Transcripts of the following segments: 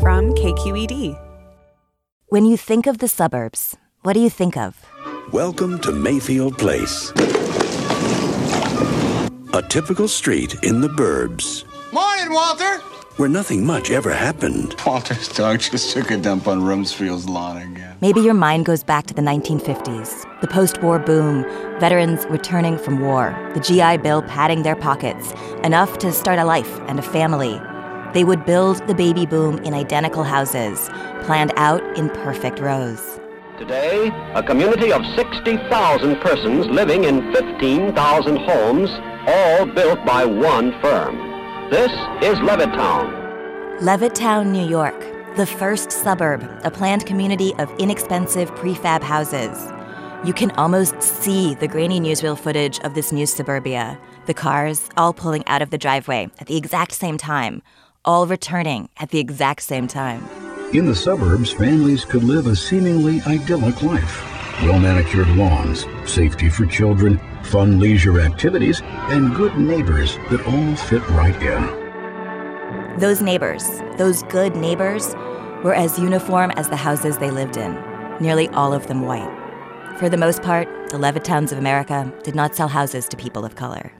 from KQED. When you think of the suburbs, what do you think of? Welcome to Mayfield Place. A typical street in the burbs. Morning, Walter! Where nothing much ever happened. Walter's dog just took a dump on Rumsfield's lawn again. Maybe your mind goes back to the 1950s, the post war boom, veterans returning from war, the GI Bill padding their pockets, enough to start a life and a family. They would build the baby boom in identical houses, planned out in perfect rows. Today, a community of 60,000 persons living in 15,000 homes, all built by one firm. This is Levittown. Levittown, New York, the first suburb, a planned community of inexpensive prefab houses. You can almost see the grainy newsreel footage of this new suburbia, the cars all pulling out of the driveway at the exact same time, all returning at the exact same time. In the suburbs, families could live a seemingly idyllic life. Well manicured lawns, safety for children, fun leisure activities, and good neighbors that all fit right in. Those neighbors, those good neighbors, were as uniform as the houses they lived in, nearly all of them white. For the most part, the Levittowns of America did not sell houses to people of color.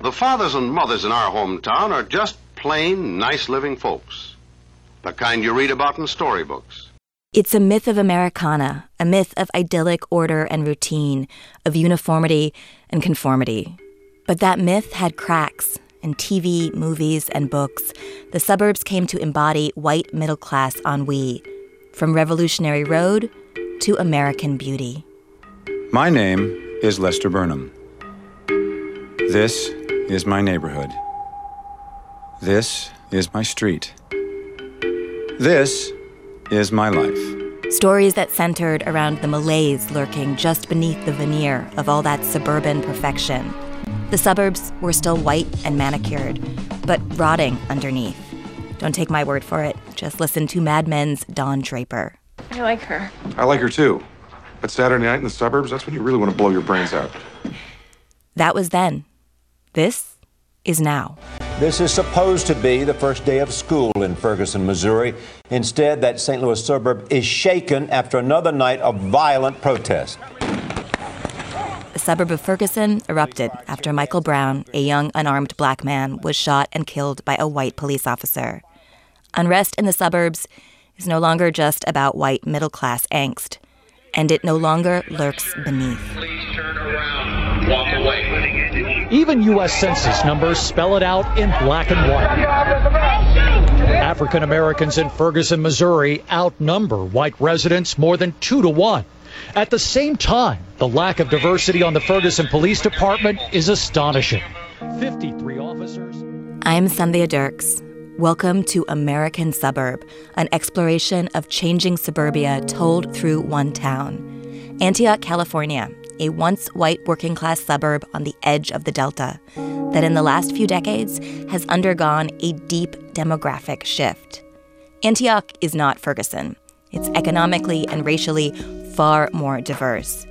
The fathers and mothers in our hometown are just plain, nice living folks. The kind you read about in storybooks. It's a myth of Americana, a myth of idyllic order and routine, of uniformity and conformity. But that myth had cracks. In TV, movies, and books, the suburbs came to embody white middle class ennui, from Revolutionary Road to American Beauty. My name is Lester Burnham. This is my neighborhood. This is my street. This is my life. Stories that centered around the malaise lurking just beneath the veneer of all that suburban perfection. The suburbs were still white and manicured, but rotting underneath. Don't take my word for it, just listen to Mad Men's Don Draper. I like her. I like her too. But Saturday night in the suburbs, that's when you really want to blow your brains out. That was then. This is now. This is supposed to be the first day of school in Ferguson, Missouri. Instead, that St. Louis suburb is shaken after another night of violent protest. The suburb of Ferguson erupted after Michael Brown, a young unarmed black man, was shot and killed by a white police officer. Unrest in the suburbs is no longer just about white middle class angst, and it no longer lurks beneath. Please turn around. Walk away. Even U.S. Census numbers spell it out in black and white. African Americans in Ferguson, Missouri outnumber white residents more than two to one. At the same time, the lack of diversity on the Ferguson Police Department is astonishing. 53 officers. I'm Sandhya Dirks. Welcome to American Suburb, an exploration of changing suburbia told through one town. Antioch, California, a once white working class suburb on the edge of the Delta, that in the last few decades has undergone a deep demographic shift. Antioch is not Ferguson. It's economically and racially far more diverse.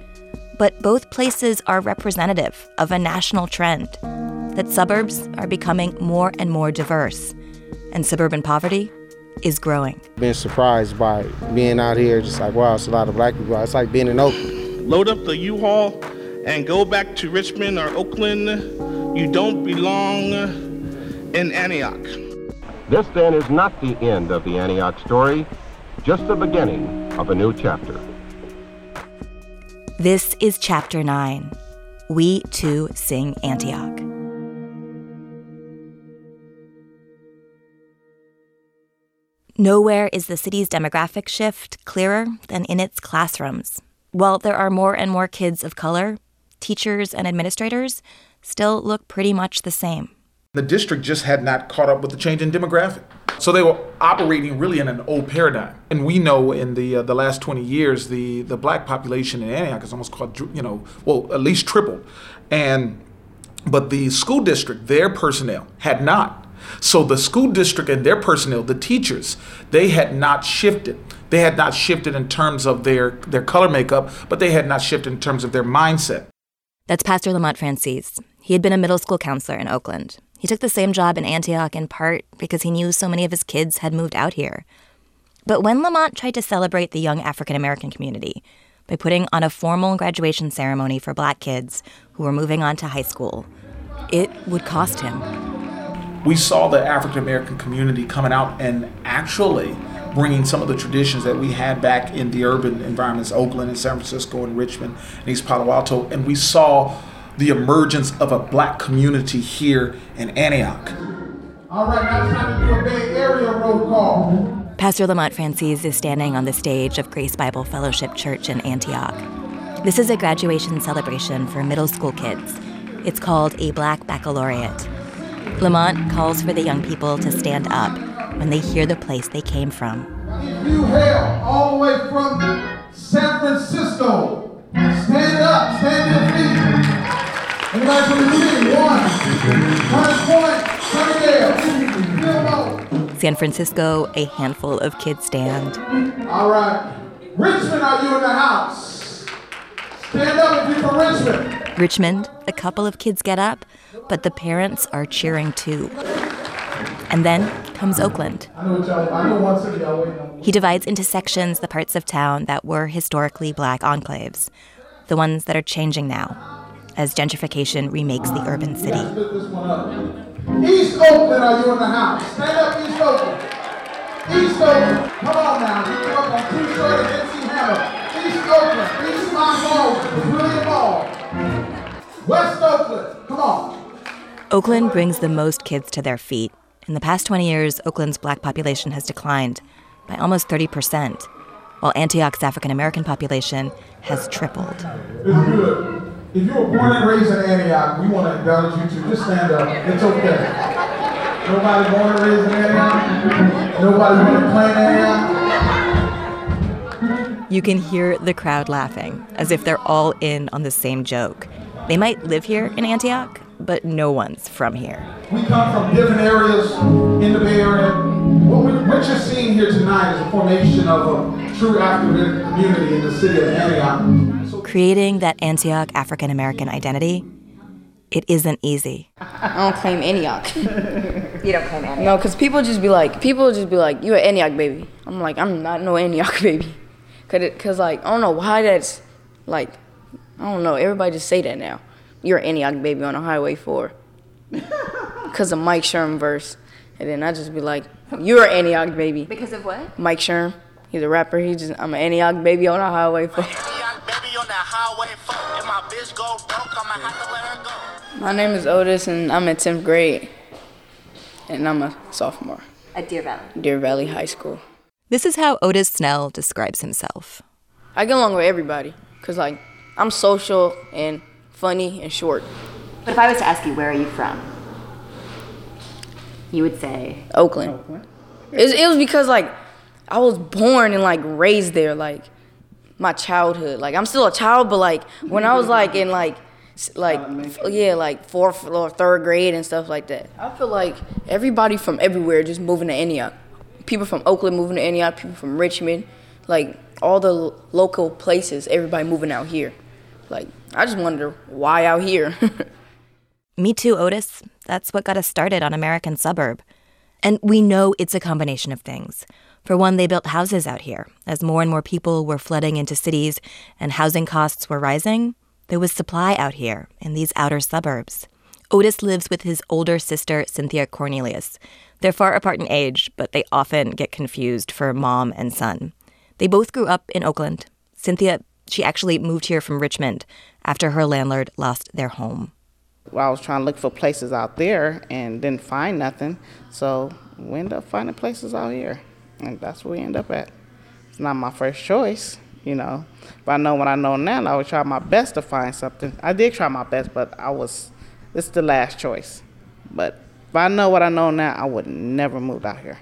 But both places are representative of a national trend that suburbs are becoming more and more diverse, and suburban poverty is growing. Been surprised by being out here, just like, wow, it's a lot of black people. It's like being in Oakland. Load up the U-Haul and go back to Richmond or Oakland. You don't belong in Antioch. This then is not the end of the Antioch story, just the beginning of a new chapter. This is Chapter 9 We Too Sing Antioch. Nowhere is the city's demographic shift clearer than in its classrooms. While there are more and more kids of color, teachers and administrators still look pretty much the same. The district just had not caught up with the change in demographic. So they were operating really in an old paradigm. And we know in the uh, the last 20 years, the, the black population in Antioch has almost called, you know, well, at least tripled. And but the school district, their personnel had not. So the school district and their personnel, the teachers, they had not shifted. They had not shifted in terms of their, their color makeup, but they had not shifted in terms of their mindset. That's Pastor Lamont Francis. He had been a middle school counselor in Oakland. He took the same job in Antioch in part because he knew so many of his kids had moved out here. But when Lamont tried to celebrate the young African American community by putting on a formal graduation ceremony for black kids who were moving on to high school, it would cost him. We saw the African American community coming out and actually bringing some of the traditions that we had back in the urban environments, Oakland and San Francisco and Richmond and East Palo Alto, and we saw the emergence of a black community here in Antioch. All right, now it's time to do a Bay Area roll call. Pastor Lamont Francis is standing on the stage of Grace Bible Fellowship Church in Antioch. This is a graduation celebration for middle school kids. It's called a Black Baccalaureate. Lamont calls for the young people to stand up when they hear the place they came from. If you hail all the way from San Francisco, stand up, stand your feet. Anybody from the city? One, Hunter's Point, Sunnydale, San Francisco, a handful of kids stand. All right. Richmond, are you in the house? Stand up if you're from Richmond. Richmond, a couple of kids get up, but the parents are cheering too. And then comes Oakland. I know, what y'all, I know one city y'all waiting on. He divides into sections the parts of town that were historically black enclaves, the ones that are changing now as gentrification remakes the urban city. Split this one up. East Oakland, are you in the house? Stand up, East Oakland. East Oakland. Come on now. You up on Too Short of MC Hammer. East Oakland. East was really involved. West Oakland. Come on. Oakland brings the most kids to their feet. In the past 20 years, Oakland's black population has declined by almost 30%, while Antioch's African American population has tripled. It's good. If you were born and raised in Antioch, we want to acknowledge you too. Just stand up. It's okay. Nobody born and raised in Antioch? Nobody and play in Antioch? You can hear the crowd laughing, as if they're all in on the same joke. They might live here in Antioch, but no one's from here. We come from different areas in the Bay Area. What, we, what you're seeing here tonight is a formation of a true African American community in the city of Antioch. Creating that Antioch African American identity, it isn't easy. I don't claim Antioch. You don't claim Antioch? No, because people just be like, people just be like, you're an Antioch baby. I'm like, I'm not no Antioch baby. Cause, it, Cause like, I don't know why that's, like, I don't know, everybody just say that now. You're an Antioch baby on a Highway 4. Cause of Mike Sherm verse. And then I just be like, you're an Antioch baby. Because of what? Mike Sherm, he's a rapper, he just, I'm an Antioch baby on a Highway 4. My name is Otis and I'm in 10th grade. And I'm a sophomore. At Deer Valley. Deer Valley High School. This is how Otis Snell describes himself. I get along with everybody, cause like I'm social and funny and short. But if I was to ask you, where are you from? You would say Oakland. It, was, it was because like I was born and like raised there, like my childhood. Like I'm still a child, but like when I was like in like like f- yeah, like fourth or third grade and stuff like that. I feel like everybody from everywhere just moving to Antioch. People from Oakland moving to Antioch. People from Richmond, like all the local places. Everybody moving out here. Like I just wonder why out here. Me too, Otis. That's what got us started on American Suburb. And we know it's a combination of things. For one, they built houses out here. As more and more people were flooding into cities and housing costs were rising, there was supply out here in these outer suburbs. Otis lives with his older sister, Cynthia Cornelius. They're far apart in age, but they often get confused for mom and son. They both grew up in Oakland. Cynthia, she actually moved here from Richmond after her landlord lost their home. Well, I was trying to look for places out there and didn't find nothing. So we ended up finding places out here. And that's where we end up at. It's not my first choice, you know. But I know what I know now, I would try my best to find something. I did try my best, but I was, it's the last choice. But if I know what I know now, I would never move out here.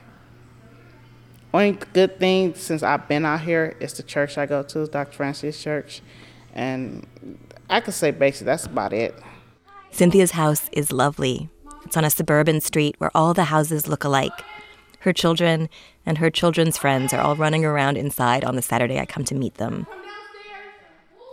Only good thing since I've been out here is the church I go to, Dr. Francis Church. And I could say basically that's about it. Cynthia's house is lovely. It's on a suburban street where all the houses look alike. Her children and her children's friends are all running around inside on the Saturday I come to meet them.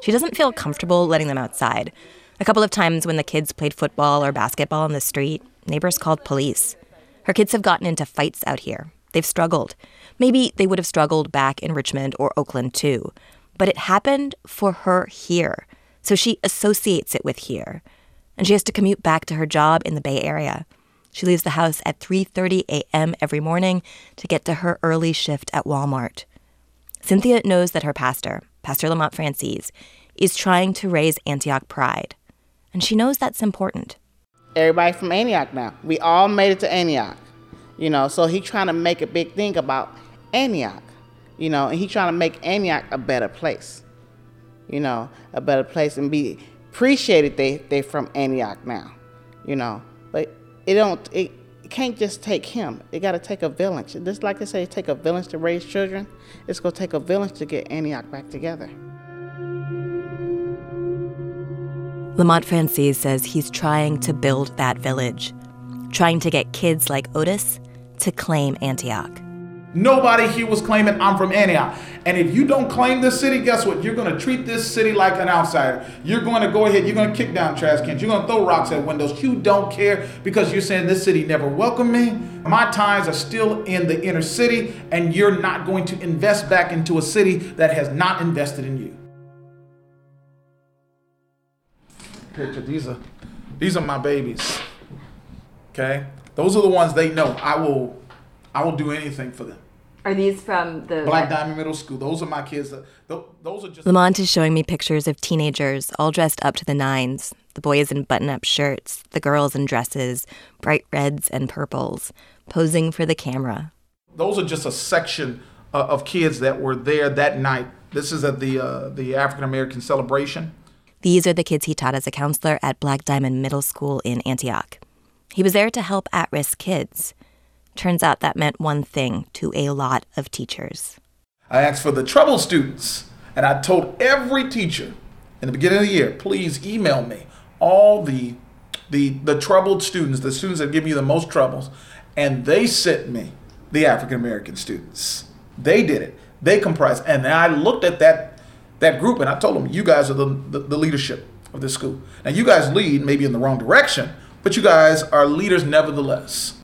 She doesn't feel comfortable letting them outside. A couple of times when the kids played football or basketball on the street, neighbors called police. Her kids have gotten into fights out here. They've struggled. Maybe they would have struggled back in Richmond or Oakland too. But it happened for her here. So she associates it with here. And she has to commute back to her job in the Bay Area. She leaves the house at 3:30 a.m. every morning to get to her early shift at Walmart. Cynthia knows that her pastor, Pastor Lamont Francis, is trying to raise Antioch pride. And she knows that's important. Everybody from Antioch now. We all made it to Antioch. You know, so he trying to make a big thing about Antioch. You know, and he trying to make Antioch a better place. You know, a better place and be appreciated they they from Antioch now. You know. But it don't it, it can't just take him. It gotta take a village. Just like they say, take a village to raise children. It's gonna take a village to get Antioch back together. Lamont Francis says he's trying to build that village, trying to get kids like Otis to claim Antioch. Nobody here was claiming I'm from Antioch. And if you don't claim this city, guess what? You're going to treat this city like an outsider. You're going to go ahead, you're going to kick down trash cans, you're going to throw rocks at windows. You don't care because you're saying this city never welcomed me. My ties are still in the inner city, and you're not going to invest back into a city that has not invested in you. Picture these are these are my babies. Okay? Those are the ones they know. I will I will do anything for them. Are these from the Black Diamond Middle School. Those are my kids. Those are just Lamont is showing me pictures of teenagers all dressed up to the nines. The boys in button up shirts, the girls in dresses, bright reds and purples, posing for the camera. Those are just a section uh, of kids that were there that night. This is at the uh, the African American celebration. These are the kids he taught as a counselor at Black Diamond Middle School in Antioch. He was there to help at risk kids. Turns out that meant one thing to a lot of teachers. I asked for the trouble students, and I told every teacher in the beginning of the year, please email me all the the the troubled students, the students that give you the most troubles, and they sent me the African American students. They did it. They comprised, and I looked at that that group and I told them, you guys are the, the, the leadership of this school. Now you guys lead maybe in the wrong direction, but you guys are leaders nevertheless.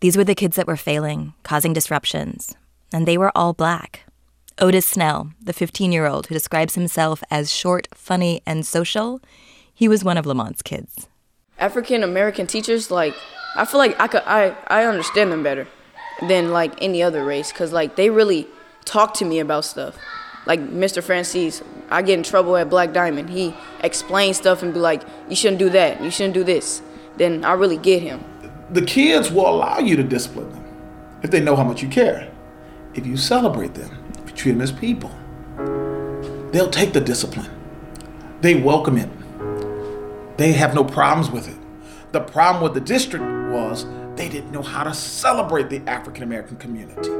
These were the kids that were failing, causing disruptions, and they were all black. Otis Snell, the 15 year old who describes himself as short, funny, and social, he was one of Lamont's kids. African American teachers, like, I feel like I could, I, I understand them better than like any other race, cause like they really talk to me about stuff. Like Mr. Francis, I get in trouble at Black Diamond. He explains stuff and be like, "You shouldn't do that. You shouldn't do this." Then I really get him the kids will allow you to discipline them if they know how much you care. If you celebrate them, if you treat them as people, they'll take the discipline. They welcome it. They have no problems with it. The problem with the district was they didn't know how to celebrate the African American community.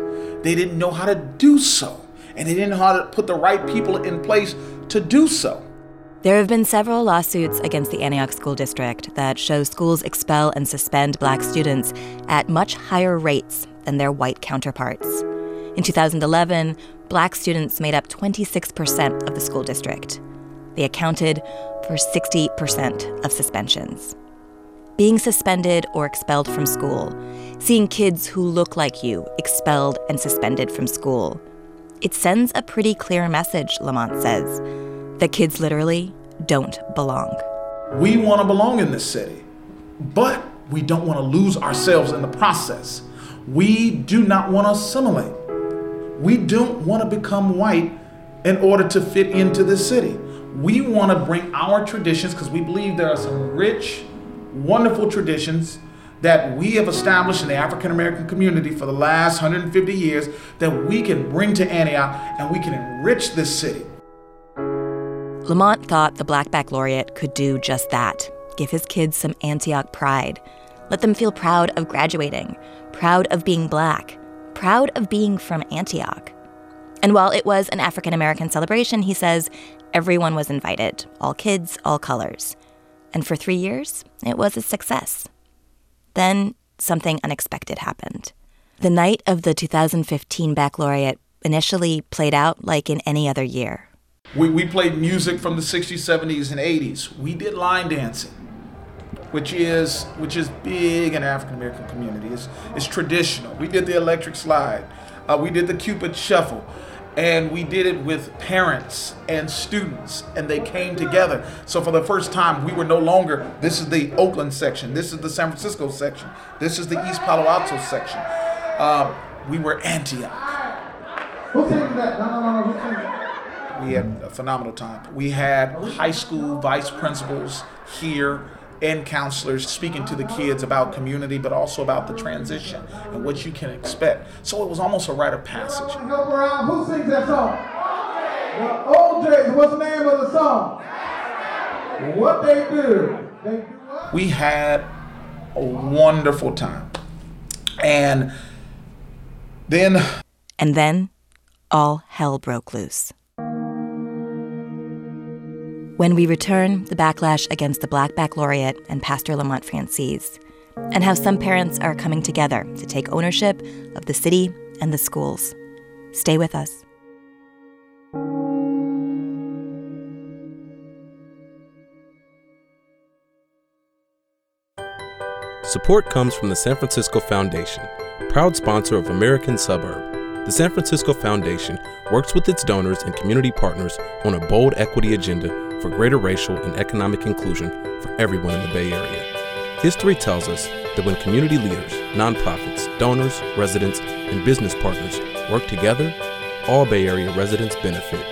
They didn't know how to do so. And they didn't know how to put the right people in place to do so. There have been several lawsuits against the Antioch School District that show schools expel and suspend black students at much higher rates than their white counterparts. In 2011, black students made up 26% of the school district. They accounted for 60% of suspensions. Being suspended or expelled from school, seeing kids who look like you expelled and suspended from school, it sends a pretty clear message, Lamont says The kids literally don't belong. We want to belong in this city, but we don't want to lose ourselves in the process. We do not want to assimilate. We don't want to become white in order to fit into this city. We want to bring our traditions because we believe there are some rich, wonderful traditions that we have established in the African American community for the last 150 years that we can bring to Antioch and we can enrich this city. Lamont thought the Black Baccalaureate could do just that give his kids some Antioch pride, let them feel proud of graduating, proud of being black, proud of being from Antioch. And while it was an African American celebration, he says everyone was invited all kids, all colors. And for three years, it was a success. Then something unexpected happened. The night of the 2015 baccalaureate initially played out like in any other year. We, we played music from the 60s, 70s, and 80s. We did line dancing. which is which is big in African American community. It's, it's traditional. We did the electric slide. Uh, we did the Cupid shuffle and we did it with parents and students and they came together. So for the first time we were no longer this is the oakland section this is the san francisco section this is the east palo alto section. Uh, we were antioch. Who sings that? No, no, no, no. Who sings we had a phenomenal time. We had high school vice principals here and counselors speaking to the kids about community but also about the transition and what you can expect so it was almost a rite of passage Help around. Who sings that song? The old days. What's the name of the song? What they do? They do what? we had a wonderful time. And then And then all hell broke loose. When we return, the backlash against the Black Baccalaureate and Pastor Lamont Francis, and how some parents are coming together to take ownership of the city and the schools. Stay with us. Support comes from the San Francisco Foundation, proud sponsor of American Suburb. The San Francisco Foundation works with its donors and community partners on a bold equity agenda for greater racial and economic inclusion for everyone in the Bay Area. History tells us that when community leaders, nonprofits, donors, residents, and business partners work together, all Bay Area residents benefit.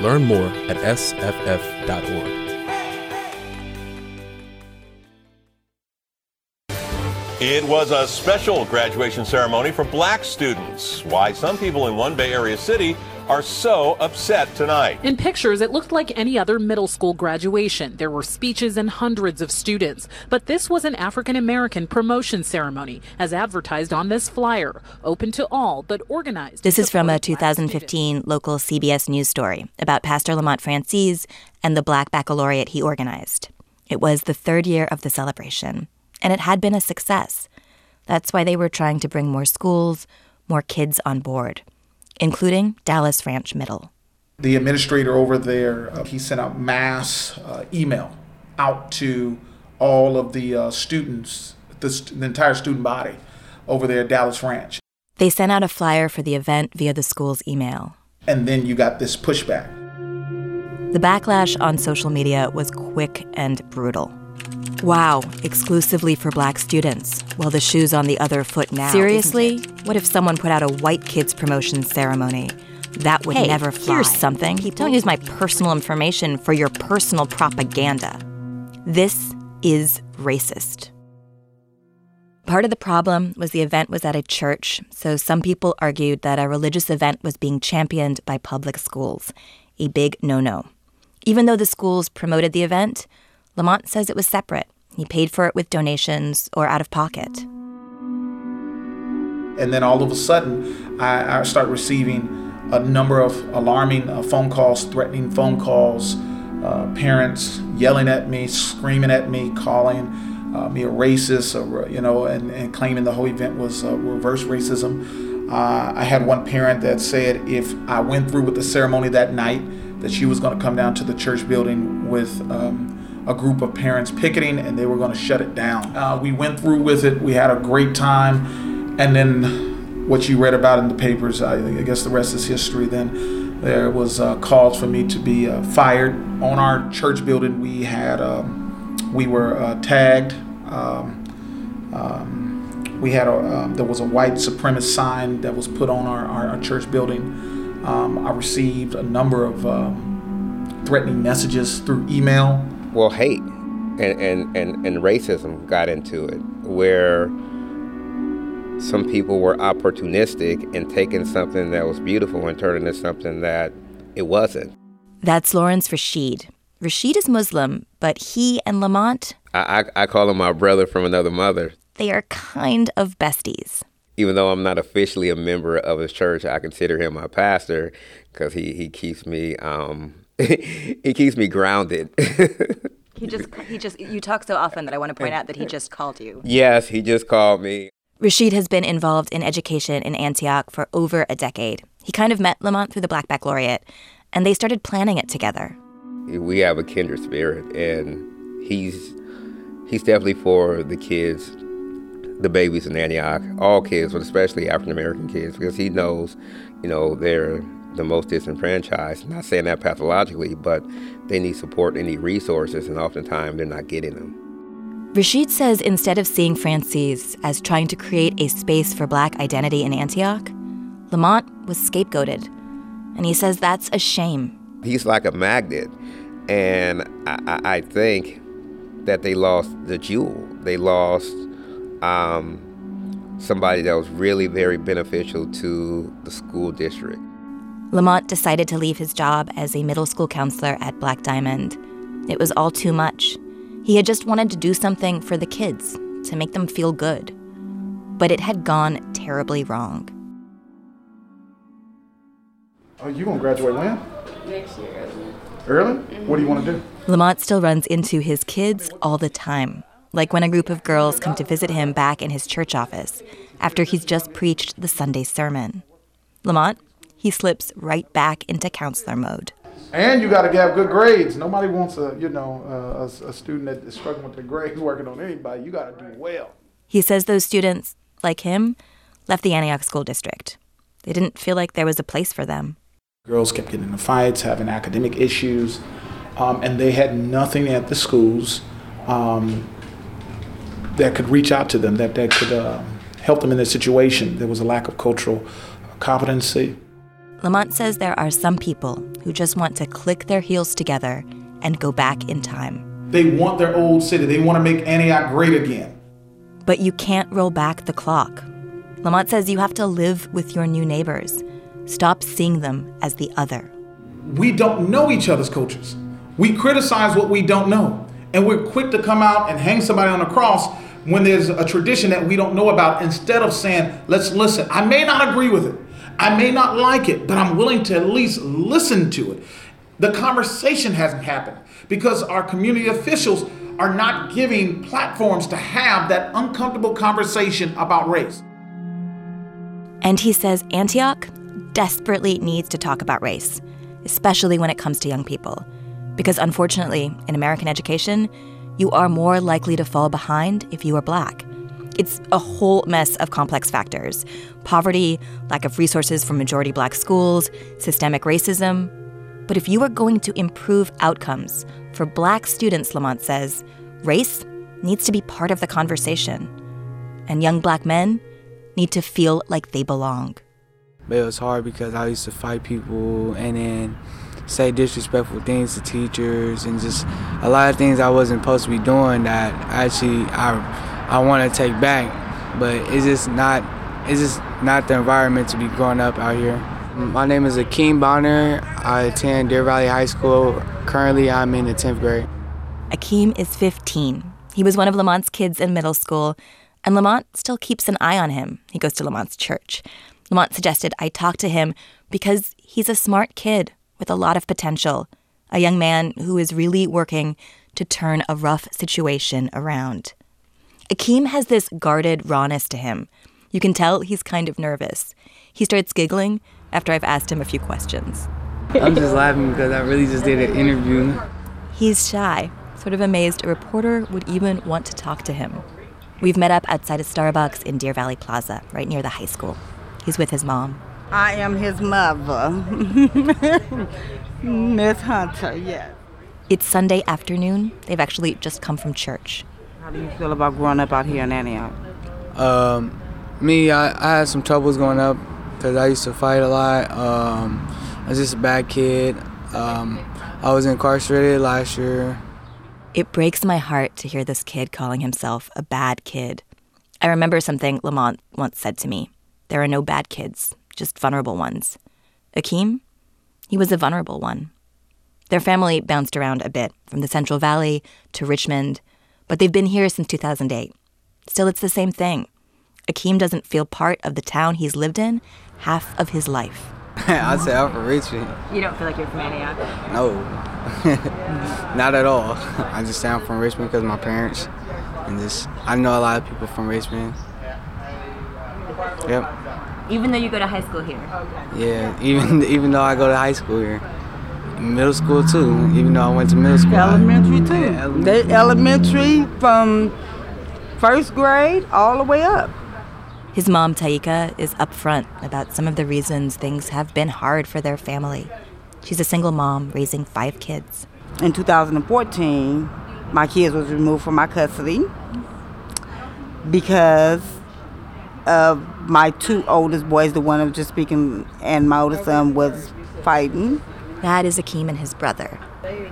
Learn more at sff.org. It was a special graduation ceremony for black students. Why some people in one Bay Area city are so upset tonight. In pictures, it looked like any other middle school graduation. There were speeches and hundreds of students. But this was an African American promotion ceremony, as advertised on this flyer, open to all, but organized. This is from a 2015 local CBS News story about Pastor Lamont Francis and the Black Baccalaureate he organized. It was the third year of the celebration, and it had been a success. That's why they were trying to bring more schools, more kids on board, including Dallas Ranch Middle. the administrator over there, uh, he sent out mass uh, email out to all of the uh, students, the, st- the entire student body over there at Dallas Ranch. They sent out a flyer for the event via the school's email. And then you got this pushback. The backlash on social media was quick and brutal. Wow, exclusively for black students. Well, the shoe's on the other foot now. Seriously? What if someone put out a white kids promotion ceremony? That would Hey, never fly. here's something. Don't use my personal information for your personal propaganda. This is racist. Part of the problem was the event was at a church, so some people argued that a religious event was being championed by public schools. A big no no. Even though the schools promoted the event, Lamont says it was separate. He paid for it with donations or out of pocket. And then all of a sudden, I, I start receiving a number of alarming uh, phone calls, threatening phone calls, uh, parents yelling at me, screaming at me, calling uh, me a racist, or, you know, and, and claiming the whole event was uh, reverse racism. Uh, I had one parent that said if I went through with the ceremony that night, that she was going to come down to the church building with um, a group of parents picketing and they were going to shut it down. Uh, we went through with it. We had a great time. And then what you read about in the papers, I, I guess the rest is history. Then there was uh, calls for me to be uh, fired. On our church building, we had um, we were uh, tagged. Um, um, we had a um, there was a white supremacist sign that was put on our, our, our church building. Um, I received a number of um, threatening messages through email. Well, hate and, and, and, and racism got into it, where some people were opportunistic and taking something that was beautiful and turning it something that it wasn't. That's Lawrence Rashid. Rashid is Muslim, but he and Lamont, I, I, I call him my brother from another mother. they are kind of besties. Even though I'm not officially a member of his church, I consider him my pastor because he, he keeps me um, he keeps me grounded. He just, he just, you talk so often that I want to point out that he just called you. yes, he just called me. Rashid has been involved in education in Antioch for over a decade. He kind of met Lamont through the Black Baccalaureate, and they started planning it together. We have a kindred spirit, and he's he's definitely for the kids, the babies in Antioch, all kids, but especially African American kids, because he knows, you know, they're the most disenfranchised. Not saying that pathologically, but they need support, they need resources, and oftentimes they're not getting them. Rashid says instead of seeing Francis as trying to create a space for black identity in Antioch, Lamont was scapegoated. And he says that's a shame. He's like a magnet, and I, I- I think that they lost the jewel. They lost um, somebody that was really very beneficial to the school district. Lamont decided to leave his job as a middle school counselor at Black Diamond. It was all too much. He had just wanted to do something for the kids, to make them feel good. But it had gone terribly wrong. Oh, you gonna graduate when? Next year. Early? Mm-hmm. What do you want to do? Lamont still runs into his kids all the time, like when a group of girls come to visit him back in his church office after he's just preached the Sunday sermon. Lamont, he slips right back into counselor mode. And you got to have good grades. Nobody wants a, you know, a, a, a student that is struggling with their grades working on anybody. You got to do well. He says those students, like him, left the Antioch School District. They didn't feel like there was a place for them. Girls kept getting into fights, having academic issues, um, and they had nothing at the schools um, that could reach out to them, that, that could uh, help them in their situation. There was a lack of cultural competency. Lamont says there are some people who just want to click their heels together and go back in time. They want their old city. They want to make Antioch great again. But you can't roll back the clock. Lamont says you have to live with your new neighbors. Stop seeing them as the other. We don't know each other's cultures. We criticize what we don't know. And we're quick to come out and hang somebody on a cross when there's a tradition that we don't know about instead of saying, let's listen. I may not agree with it. I may not like it, but I'm willing to at least listen to it. The conversation hasn't happened because our community officials are not giving platforms to have that uncomfortable conversation about race. And he says Antioch desperately needs to talk about race, especially when it comes to young people. Because unfortunately, in American education, you are more likely to fall behind if you are black. It's a whole mess of complex factors poverty, lack of resources for majority black schools, systemic racism. But if you are going to improve outcomes for black students, Lamont says, race needs to be part of the conversation. And young black men need to feel like they belong. But it was hard because I used to fight people and then say disrespectful things to teachers and just a lot of things I wasn't supposed to be doing that actually I I want to take back. But it's just not it's just not the environment to be growing up out here. My name is Akeem Bonner. I attend Deer Valley High School. Currently, I'm in the 10th grade. Akeem is 15. He was one of Lamont's kids in middle school, and Lamont still keeps an eye on him. He goes to Lamont's church. Lamont suggested I talk to him because he's a smart kid with a lot of potential, a young man who is really working to turn a rough situation around. Akeem has this guarded rawness to him. You can tell he's kind of nervous. He starts giggling after I've asked him a few questions. I'm just laughing because I really just did an interview. He's shy, sort of amazed a reporter would even want to talk to him. We've met up outside a Starbucks in Deer Valley Plaza, right near the high school. He's with his mom. I am his mother, Miss Hunter. Yes. It's Sunday afternoon. They've actually just come from church. How do you feel about growing up out here in Antioch? Um, me, I, I had some troubles growing up because I used to fight a lot. Um, I was just a bad kid. Um, I was incarcerated last year. It breaks my heart to hear this kid calling himself a bad kid. I remember something Lamont once said to me there are no bad kids, just vulnerable ones. Akeem? He was a vulnerable one. Their family bounced around a bit, from the Central Valley to Richmond, but they've been here since 2008. Still, it's the same thing. Akeem doesn't feel part of the town he's lived in half of his life. I'd say I'm from Richmond. You don't feel like you're from Antioch? No, not at all. I just say I'm from Richmond because my parents, and just I know a lot of people from Richmond. Yep. Even though you go to high school here? Yeah. Even even though I go to high school here, middle school too, even though I went to middle school. Elementary too. Yeah, ele- They elementary from first grade all the way up. His mom, Taika, is upfront about some of the reasons things have been hard for their family. She's a single mom raising five kids. In 2014, my kids was removed from my custody because of my two oldest boys, the one I was just speaking, and my oldest son was fighting. That is Akeem and his brother.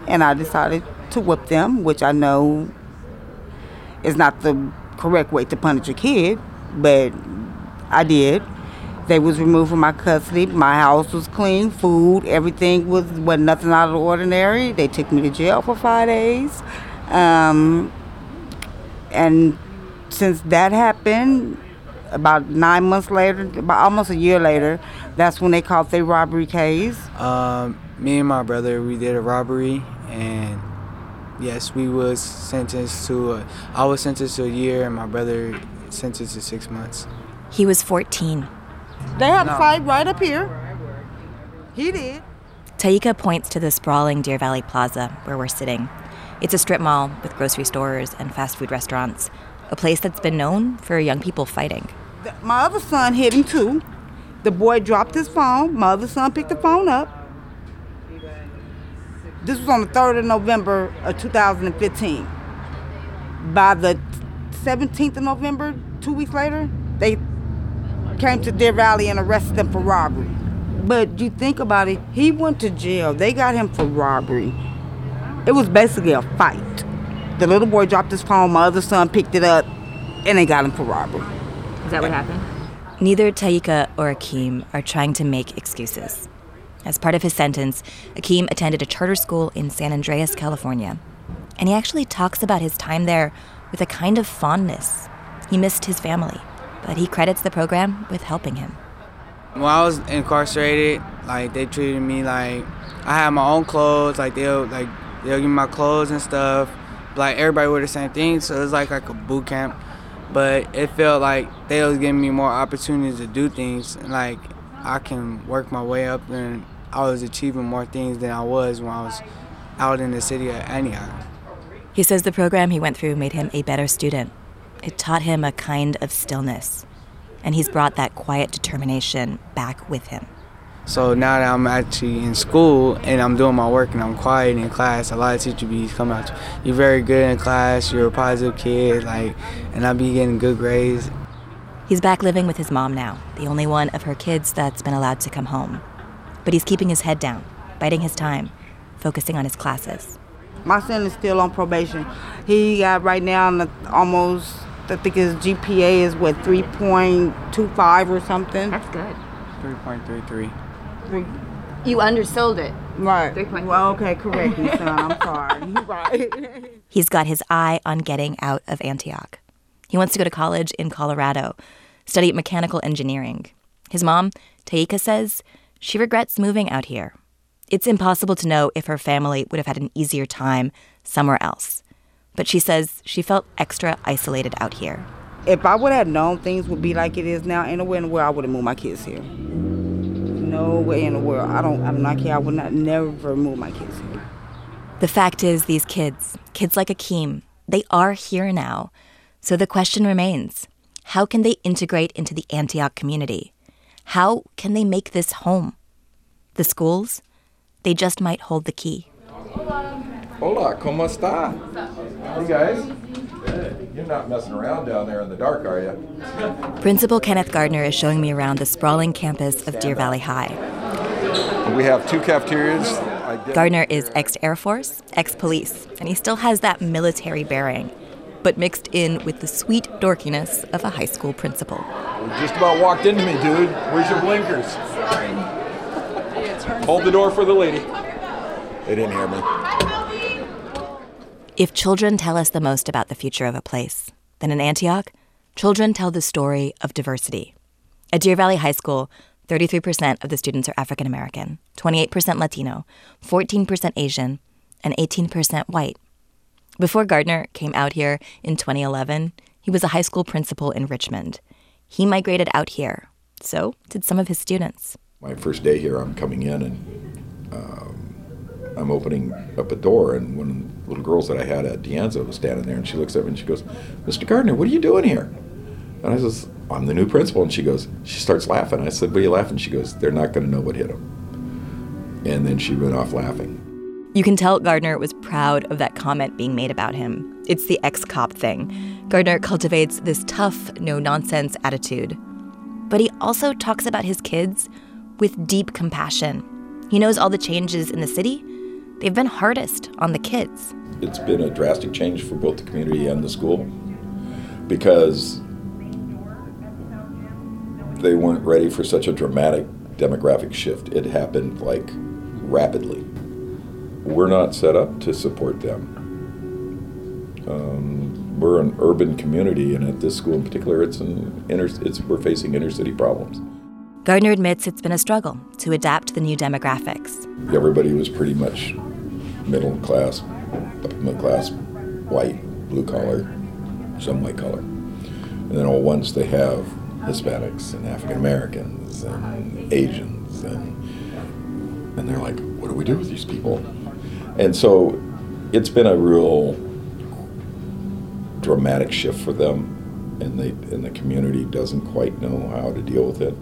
And I decided to whip them, which I know is not the correct way to punish a kid, but I did. They was removed from my custody. My house was clean, food, everything was was nothing out of the ordinary. They took me to jail for five days, um, and since that happened, about nine months later, about almost a year later, that's when they caught their robbery case. Um, me and my brother, we did a robbery, and yes, we was sentenced to. A, I was sentenced to a year, and my brother sentenced to six months. He was 14. They had No. a fight right up here. He did. Taika points to the sprawling Deer Valley Plaza where we're sitting. It's a strip mall with grocery stores and fast food restaurants, a place that's been known for young people fighting. The- My other son hit him too. The boy dropped his phone. My other son picked the phone up. This was on the 3rd of November of 2015. By the 17th of November, two weeks later, they came to Deer Valley and arrested them for robbery. But you think about it, he went to jail. They got him for robbery. It was basically a fight. The little boy dropped his phone, my other son picked it up, and they got him for robbery. Is that what happened? Neither Taika or Akeem are trying to make excuses. As part of his sentence, Akeem attended a charter school in San Andreas, California. And he actually talks about his time there with a kind of fondness. He missed his family, but he credits the program with helping him. When I was incarcerated, like they treated me like I had my own clothes. Like they'll like they'll give me my clothes and stuff. Like everybody wear the same thing, so it was like like a boot camp. But it felt like they was giving me more opportunities to do things. Like I can work my way up, and I was achieving more things than I was when I was out in the city of Antioch. He says the program he went through made him a better student. It taught him a kind of stillness, and he's brought that quiet determination back with him. So now that I'm actually in school and I'm doing my work and I'm quiet in class, a lot of teachers be coming out. You're very good in class. You're a positive kid, like, and I be getting good grades. He's back living with his mom now, the only one of her kids that's been allowed to come home. But he's keeping his head down, biding his time, focusing on his classes. My son is still on probation. He got right now the, almost, I think his GPA is what, 3.25 or something? That's good. 3.33. You undersold it. Right. 3.33. Well, okay, correct me, son. I'm sorry. You right. He's got his eye on getting out of Antioch. He wants to go to college in Colorado, study mechanical engineering. His mom, Taika, says she regrets moving out here. It's impossible to know if her family would have had an easier time somewhere else. But she says she felt extra isolated out here. If I would have known things would be like it is now, ain't no way in the world I would have moved my kids here. No way in the world. I don't. I'm not care. I would not never move my kids here. The fact is, these kids, kids like Akeem, they are here now. So the question remains how can they integrate into the Antioch community? How can they make this home? The schools, they just might hold the key. Hola, ¿cómo está? Hey guys. You're not messing around down there in the dark, are you? Principal Kenneth Gardner is showing me around the sprawling campus of Deer Valley High. We have two cafeterias. Gardner is ex Air Force, ex police, and he still has that military bearing, but mixed in with the sweet dorkiness of a high school principal. You just about walked into me, dude. Where's your blinkers? Sorry. Hold the door for the lady. They didn't hear me. If children tell us the most about the future of a place, then in Antioch, children tell the story of diversity. At Deer Valley High School, 33% of the students are African American, 28% Latino, 14% Asian, and 18% white. Before Gardner came out here in 2011, he was a high school principal in Richmond. He migrated out here. So did some of his students. my first day here, I'm coming in and um, I'm opening up a door, and one of the little girls that I had at De Anza was standing there, and she looks at me and she goes, "Mr. Gardner, what are you doing here?" And I says, "I'm the new principal." And she goes, she starts laughing. I said, "What are you laughing?" She goes, "They're not going to know what hit them." And then she went off laughing. You can tell Gardner was proud of that comment being made about him. It's the ex cop thing. Gardner cultivates this tough, no nonsense attitude. But he also talks about his kids with deep compassion. He knows all the changes in the city, they've been hardest on the kids. It's been a drastic change for both the community and the school because they weren't ready for such a dramatic demographic shift. It happened like rapidly. We're not set up to support them. Um, we're an urban community, and at this school in particular, it's an inner, it's, we're facing inner city problems. Gardner admits it's been a struggle to adapt to the new demographics. Everybody was pretty much middle class, upper middle class, white, blue collar, some white collar. And then all once they have Hispanics and African Americans and Asians and and they're like, what do we do with these people? And so it's been a real dramatic shift for them and they and the community doesn't quite know how to deal with it.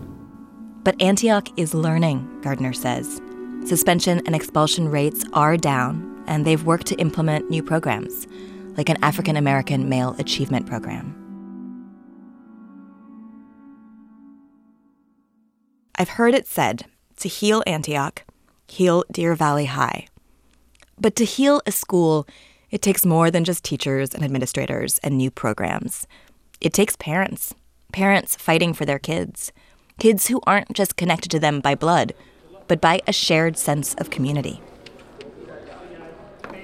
But Antioch is learning, Gardner says. Suspension and expulsion rates are down, and they've worked to implement new programs, like an African American Male Achievement Program. I've heard it said to heal Antioch, heal Deer Valley High. But to heal a school, it takes more than just teachers and administrators and new programs. It takes parents, parents fighting for their kids, kids who aren't just connected to them by blood, but by a shared sense of community.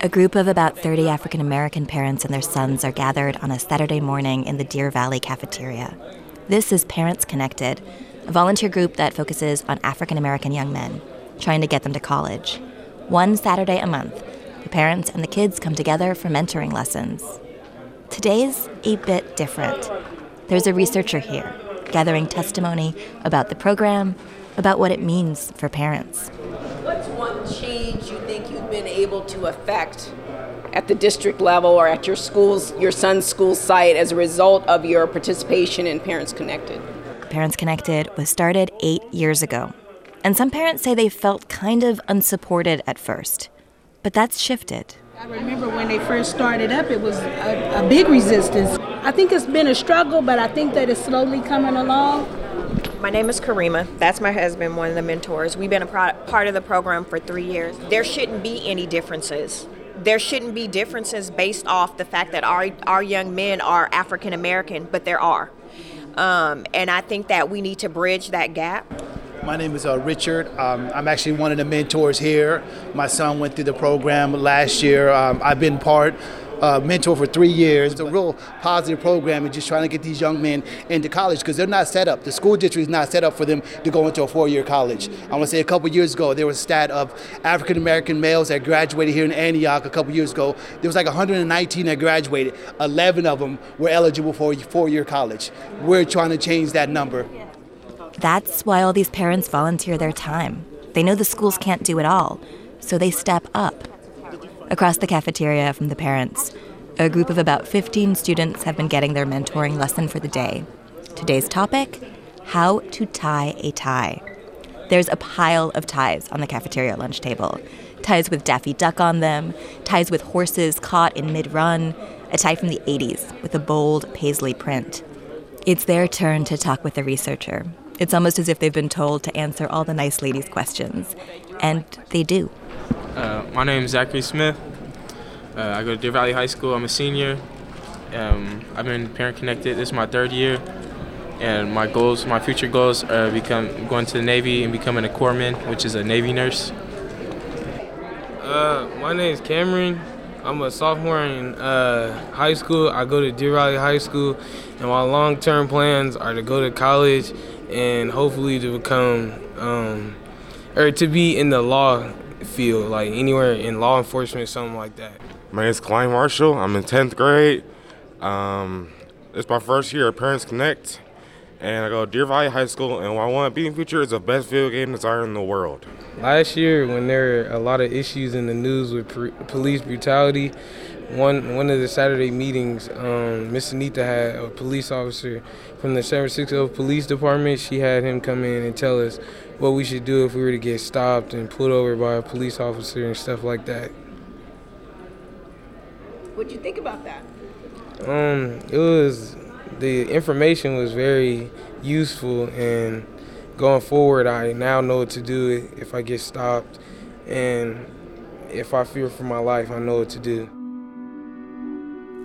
A group of about 30 African American parents and their sons are gathered on a Saturday morning in the Deer Valley cafeteria. This is Parents Connected, a volunteer group that focuses on African American young men, trying to get them to college. One Saturday a month, the parents and the kids come together for mentoring lessons. Today's a bit different. There's a researcher here, gathering testimony about the program, about what it means for parents. What's one change you think you've been able to affect at the district level or at your school's your son's school site as a result of your participation in Parents Connected? Parents Connected was started eight years ago. And some parents say they felt kind of unsupported at first. But that's shifted. I remember when they first started up, it was a, a big resistance. I think it's been a struggle, but I think that it's slowly coming along. My name is Karima. That's my husband, one of the mentors. We've been a pro- part of the program for three years. There shouldn't be any differences. There shouldn't be differences based off the fact that our, our young men are African American, but there are. Um, and I think that we need to bridge that gap. My name is uh, Richard. Um, I'm actually one of the mentors here. My son went through the program last year. Um, I've been part uh, mentor for three years. It's a real positive program and just trying to get these young men into college because they're not set up. The school district is not set up for them to go into a four-year college. I want to say a couple years ago there was a stat of African American males that graduated here in Antioch a couple years ago. There was like 119 that graduated. 11 of them were eligible for a four-year college. We're trying to change that number. That's why all these parents volunteer their time. They know the schools can't do it all, so they step up. Across the cafeteria from the parents, a group of about 15 students have been getting their mentoring lesson for the day. Today's topic how to tie a tie. There's a pile of ties on the cafeteria lunch table ties with Daffy Duck on them, ties with horses caught in mid run, a tie from the 80s with a bold paisley print. It's their turn to talk with the researcher. It's almost as if they've been told to answer all the nice ladies' questions. And they do. Uh, my name is Zachary Smith. Uh, I go to Deer Valley High School. I'm a senior. Um, I've been Parent Connected. This is my third year. And my goals, my future goals are become going to the Navy and becoming a corpsman, which is a Navy nurse. Uh, my name is Cameron. I'm a sophomore in uh, high school. I go to Deer Valley High School, and my long-term plans are to go to college and hopefully to become um, or to be in the law field, like anywhere in law enforcement, something like that. My name is Klein Marshall. I'm in 10th grade. Um, it's my first year at Parents Connect, and I go to Deer Valley High School, and what I want to be in future is the best video game designer in the world. Last year, when there were a lot of issues in the news with pr- police brutality, one one of the Saturday meetings, um, Miss Anita had a police officer from the San Francisco Police Department. She had him come in and tell us what we should do if we were to get stopped and pulled over by a police officer and stuff like that. What'd you think about that? Um, it was the information was very useful and going forward I now know what to do if I get stopped and if I fear for my life I know what to do.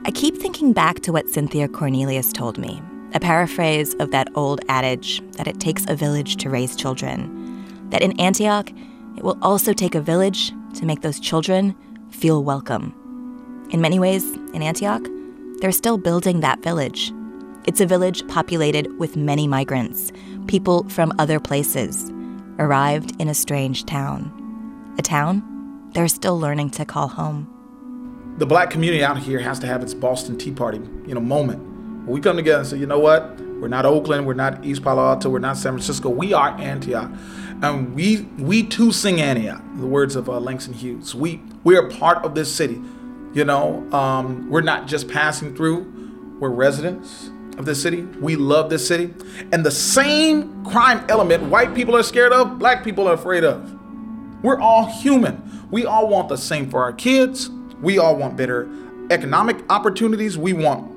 I keep thinking back to what Cynthia Cornelius told me, a paraphrase of that old adage that it takes a village to raise children. That in Antioch, it will also take a village to make those children feel welcome. In many ways, in Antioch, they're still building that village. It's a village populated with many migrants, people from other places, arrived in a strange town. A town they're still learning to call home the black community out here has to have its Boston Tea Party, you know, moment. We come together and say, you know what, we're not Oakland, we're not East Palo Alto, we're not San Francisco, we are Antioch, and we we too sing Antioch. The words of uh, Langston Hughes. We we are part of this city. You know, um, we're not just passing through. We're residents of this city. We love this city, and the same crime element white people are scared of, black people are afraid of. We're all human. We all want the same for our kids we all want better economic opportunities. We want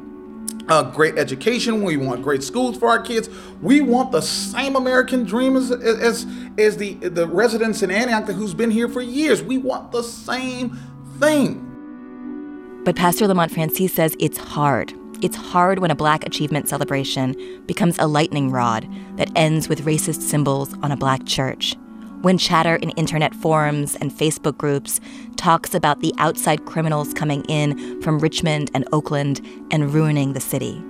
a great education. We want great schools for our kids. We want the same American dream as, as, as the, the residents in Antioch who's been here for years. We want the same thing. But Pastor Lamont Francis says it's hard. It's hard when a black achievement celebration becomes a lightning rod that ends with racist symbols on a black church when chatter in internet forums and Facebook groups talks about the outside criminals coming in from Richmond and Oakland and ruining the city.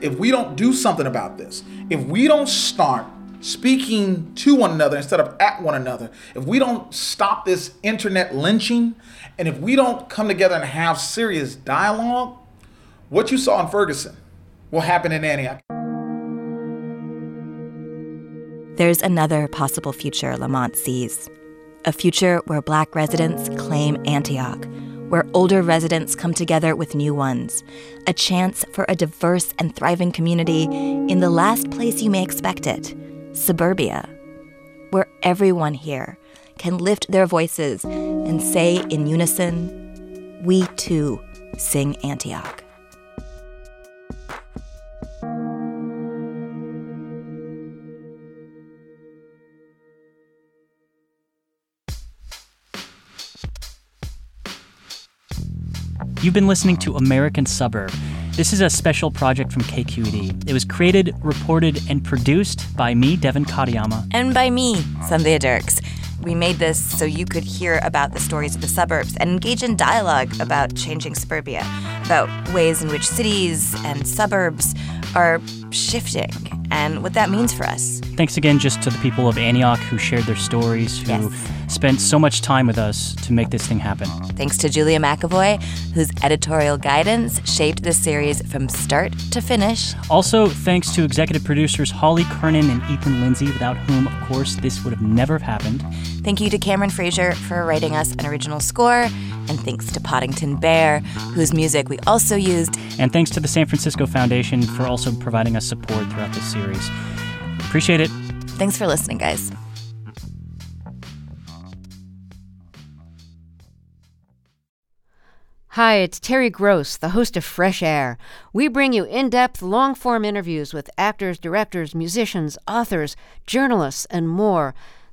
If we don't do something about this, if we don't start speaking to one another instead of at one another, if we don't stop this internet lynching, and if we don't come together and have serious dialogue, what you saw in Ferguson will happen in Antioch. There's another possible future Lamont sees a future where black residents claim Antioch, where older residents come together with new ones, a chance for a diverse and thriving community in the last place you may expect it suburbia, where everyone here can lift their voices and say in unison, We too sing Antioch. You've been listening to American Suburb. This is a special project from KQED. It was created, reported, and produced by me, Devin Katayama. And by me, Cynthia Dirks. We made this so you could hear about the stories of the suburbs and engage in dialogue about changing suburbia, about ways in which cities and suburbs are shifting and what that means for us. Thanks again just to the people of Antioch who shared their stories, who yes. spent so much time with us to make this thing happen. Thanks to Julia McEvoy, whose editorial guidance shaped this series from start to finish. Also, thanks to executive producers Holly Kernan and Ethan Lindsey, without whom, of course, this would have never have happened. Thank you to Cameron Frazier for writing us an original score, and thanks to Poddington Bear, whose music we also used. And thanks to the San Francisco Foundation for also providing us support throughout this series. Appreciate it. Thanks for listening, guys. Hi, it's Terry Gross, the host of Fresh Air. We bring you in depth, long form interviews with actors, directors, musicians, authors, journalists, and more.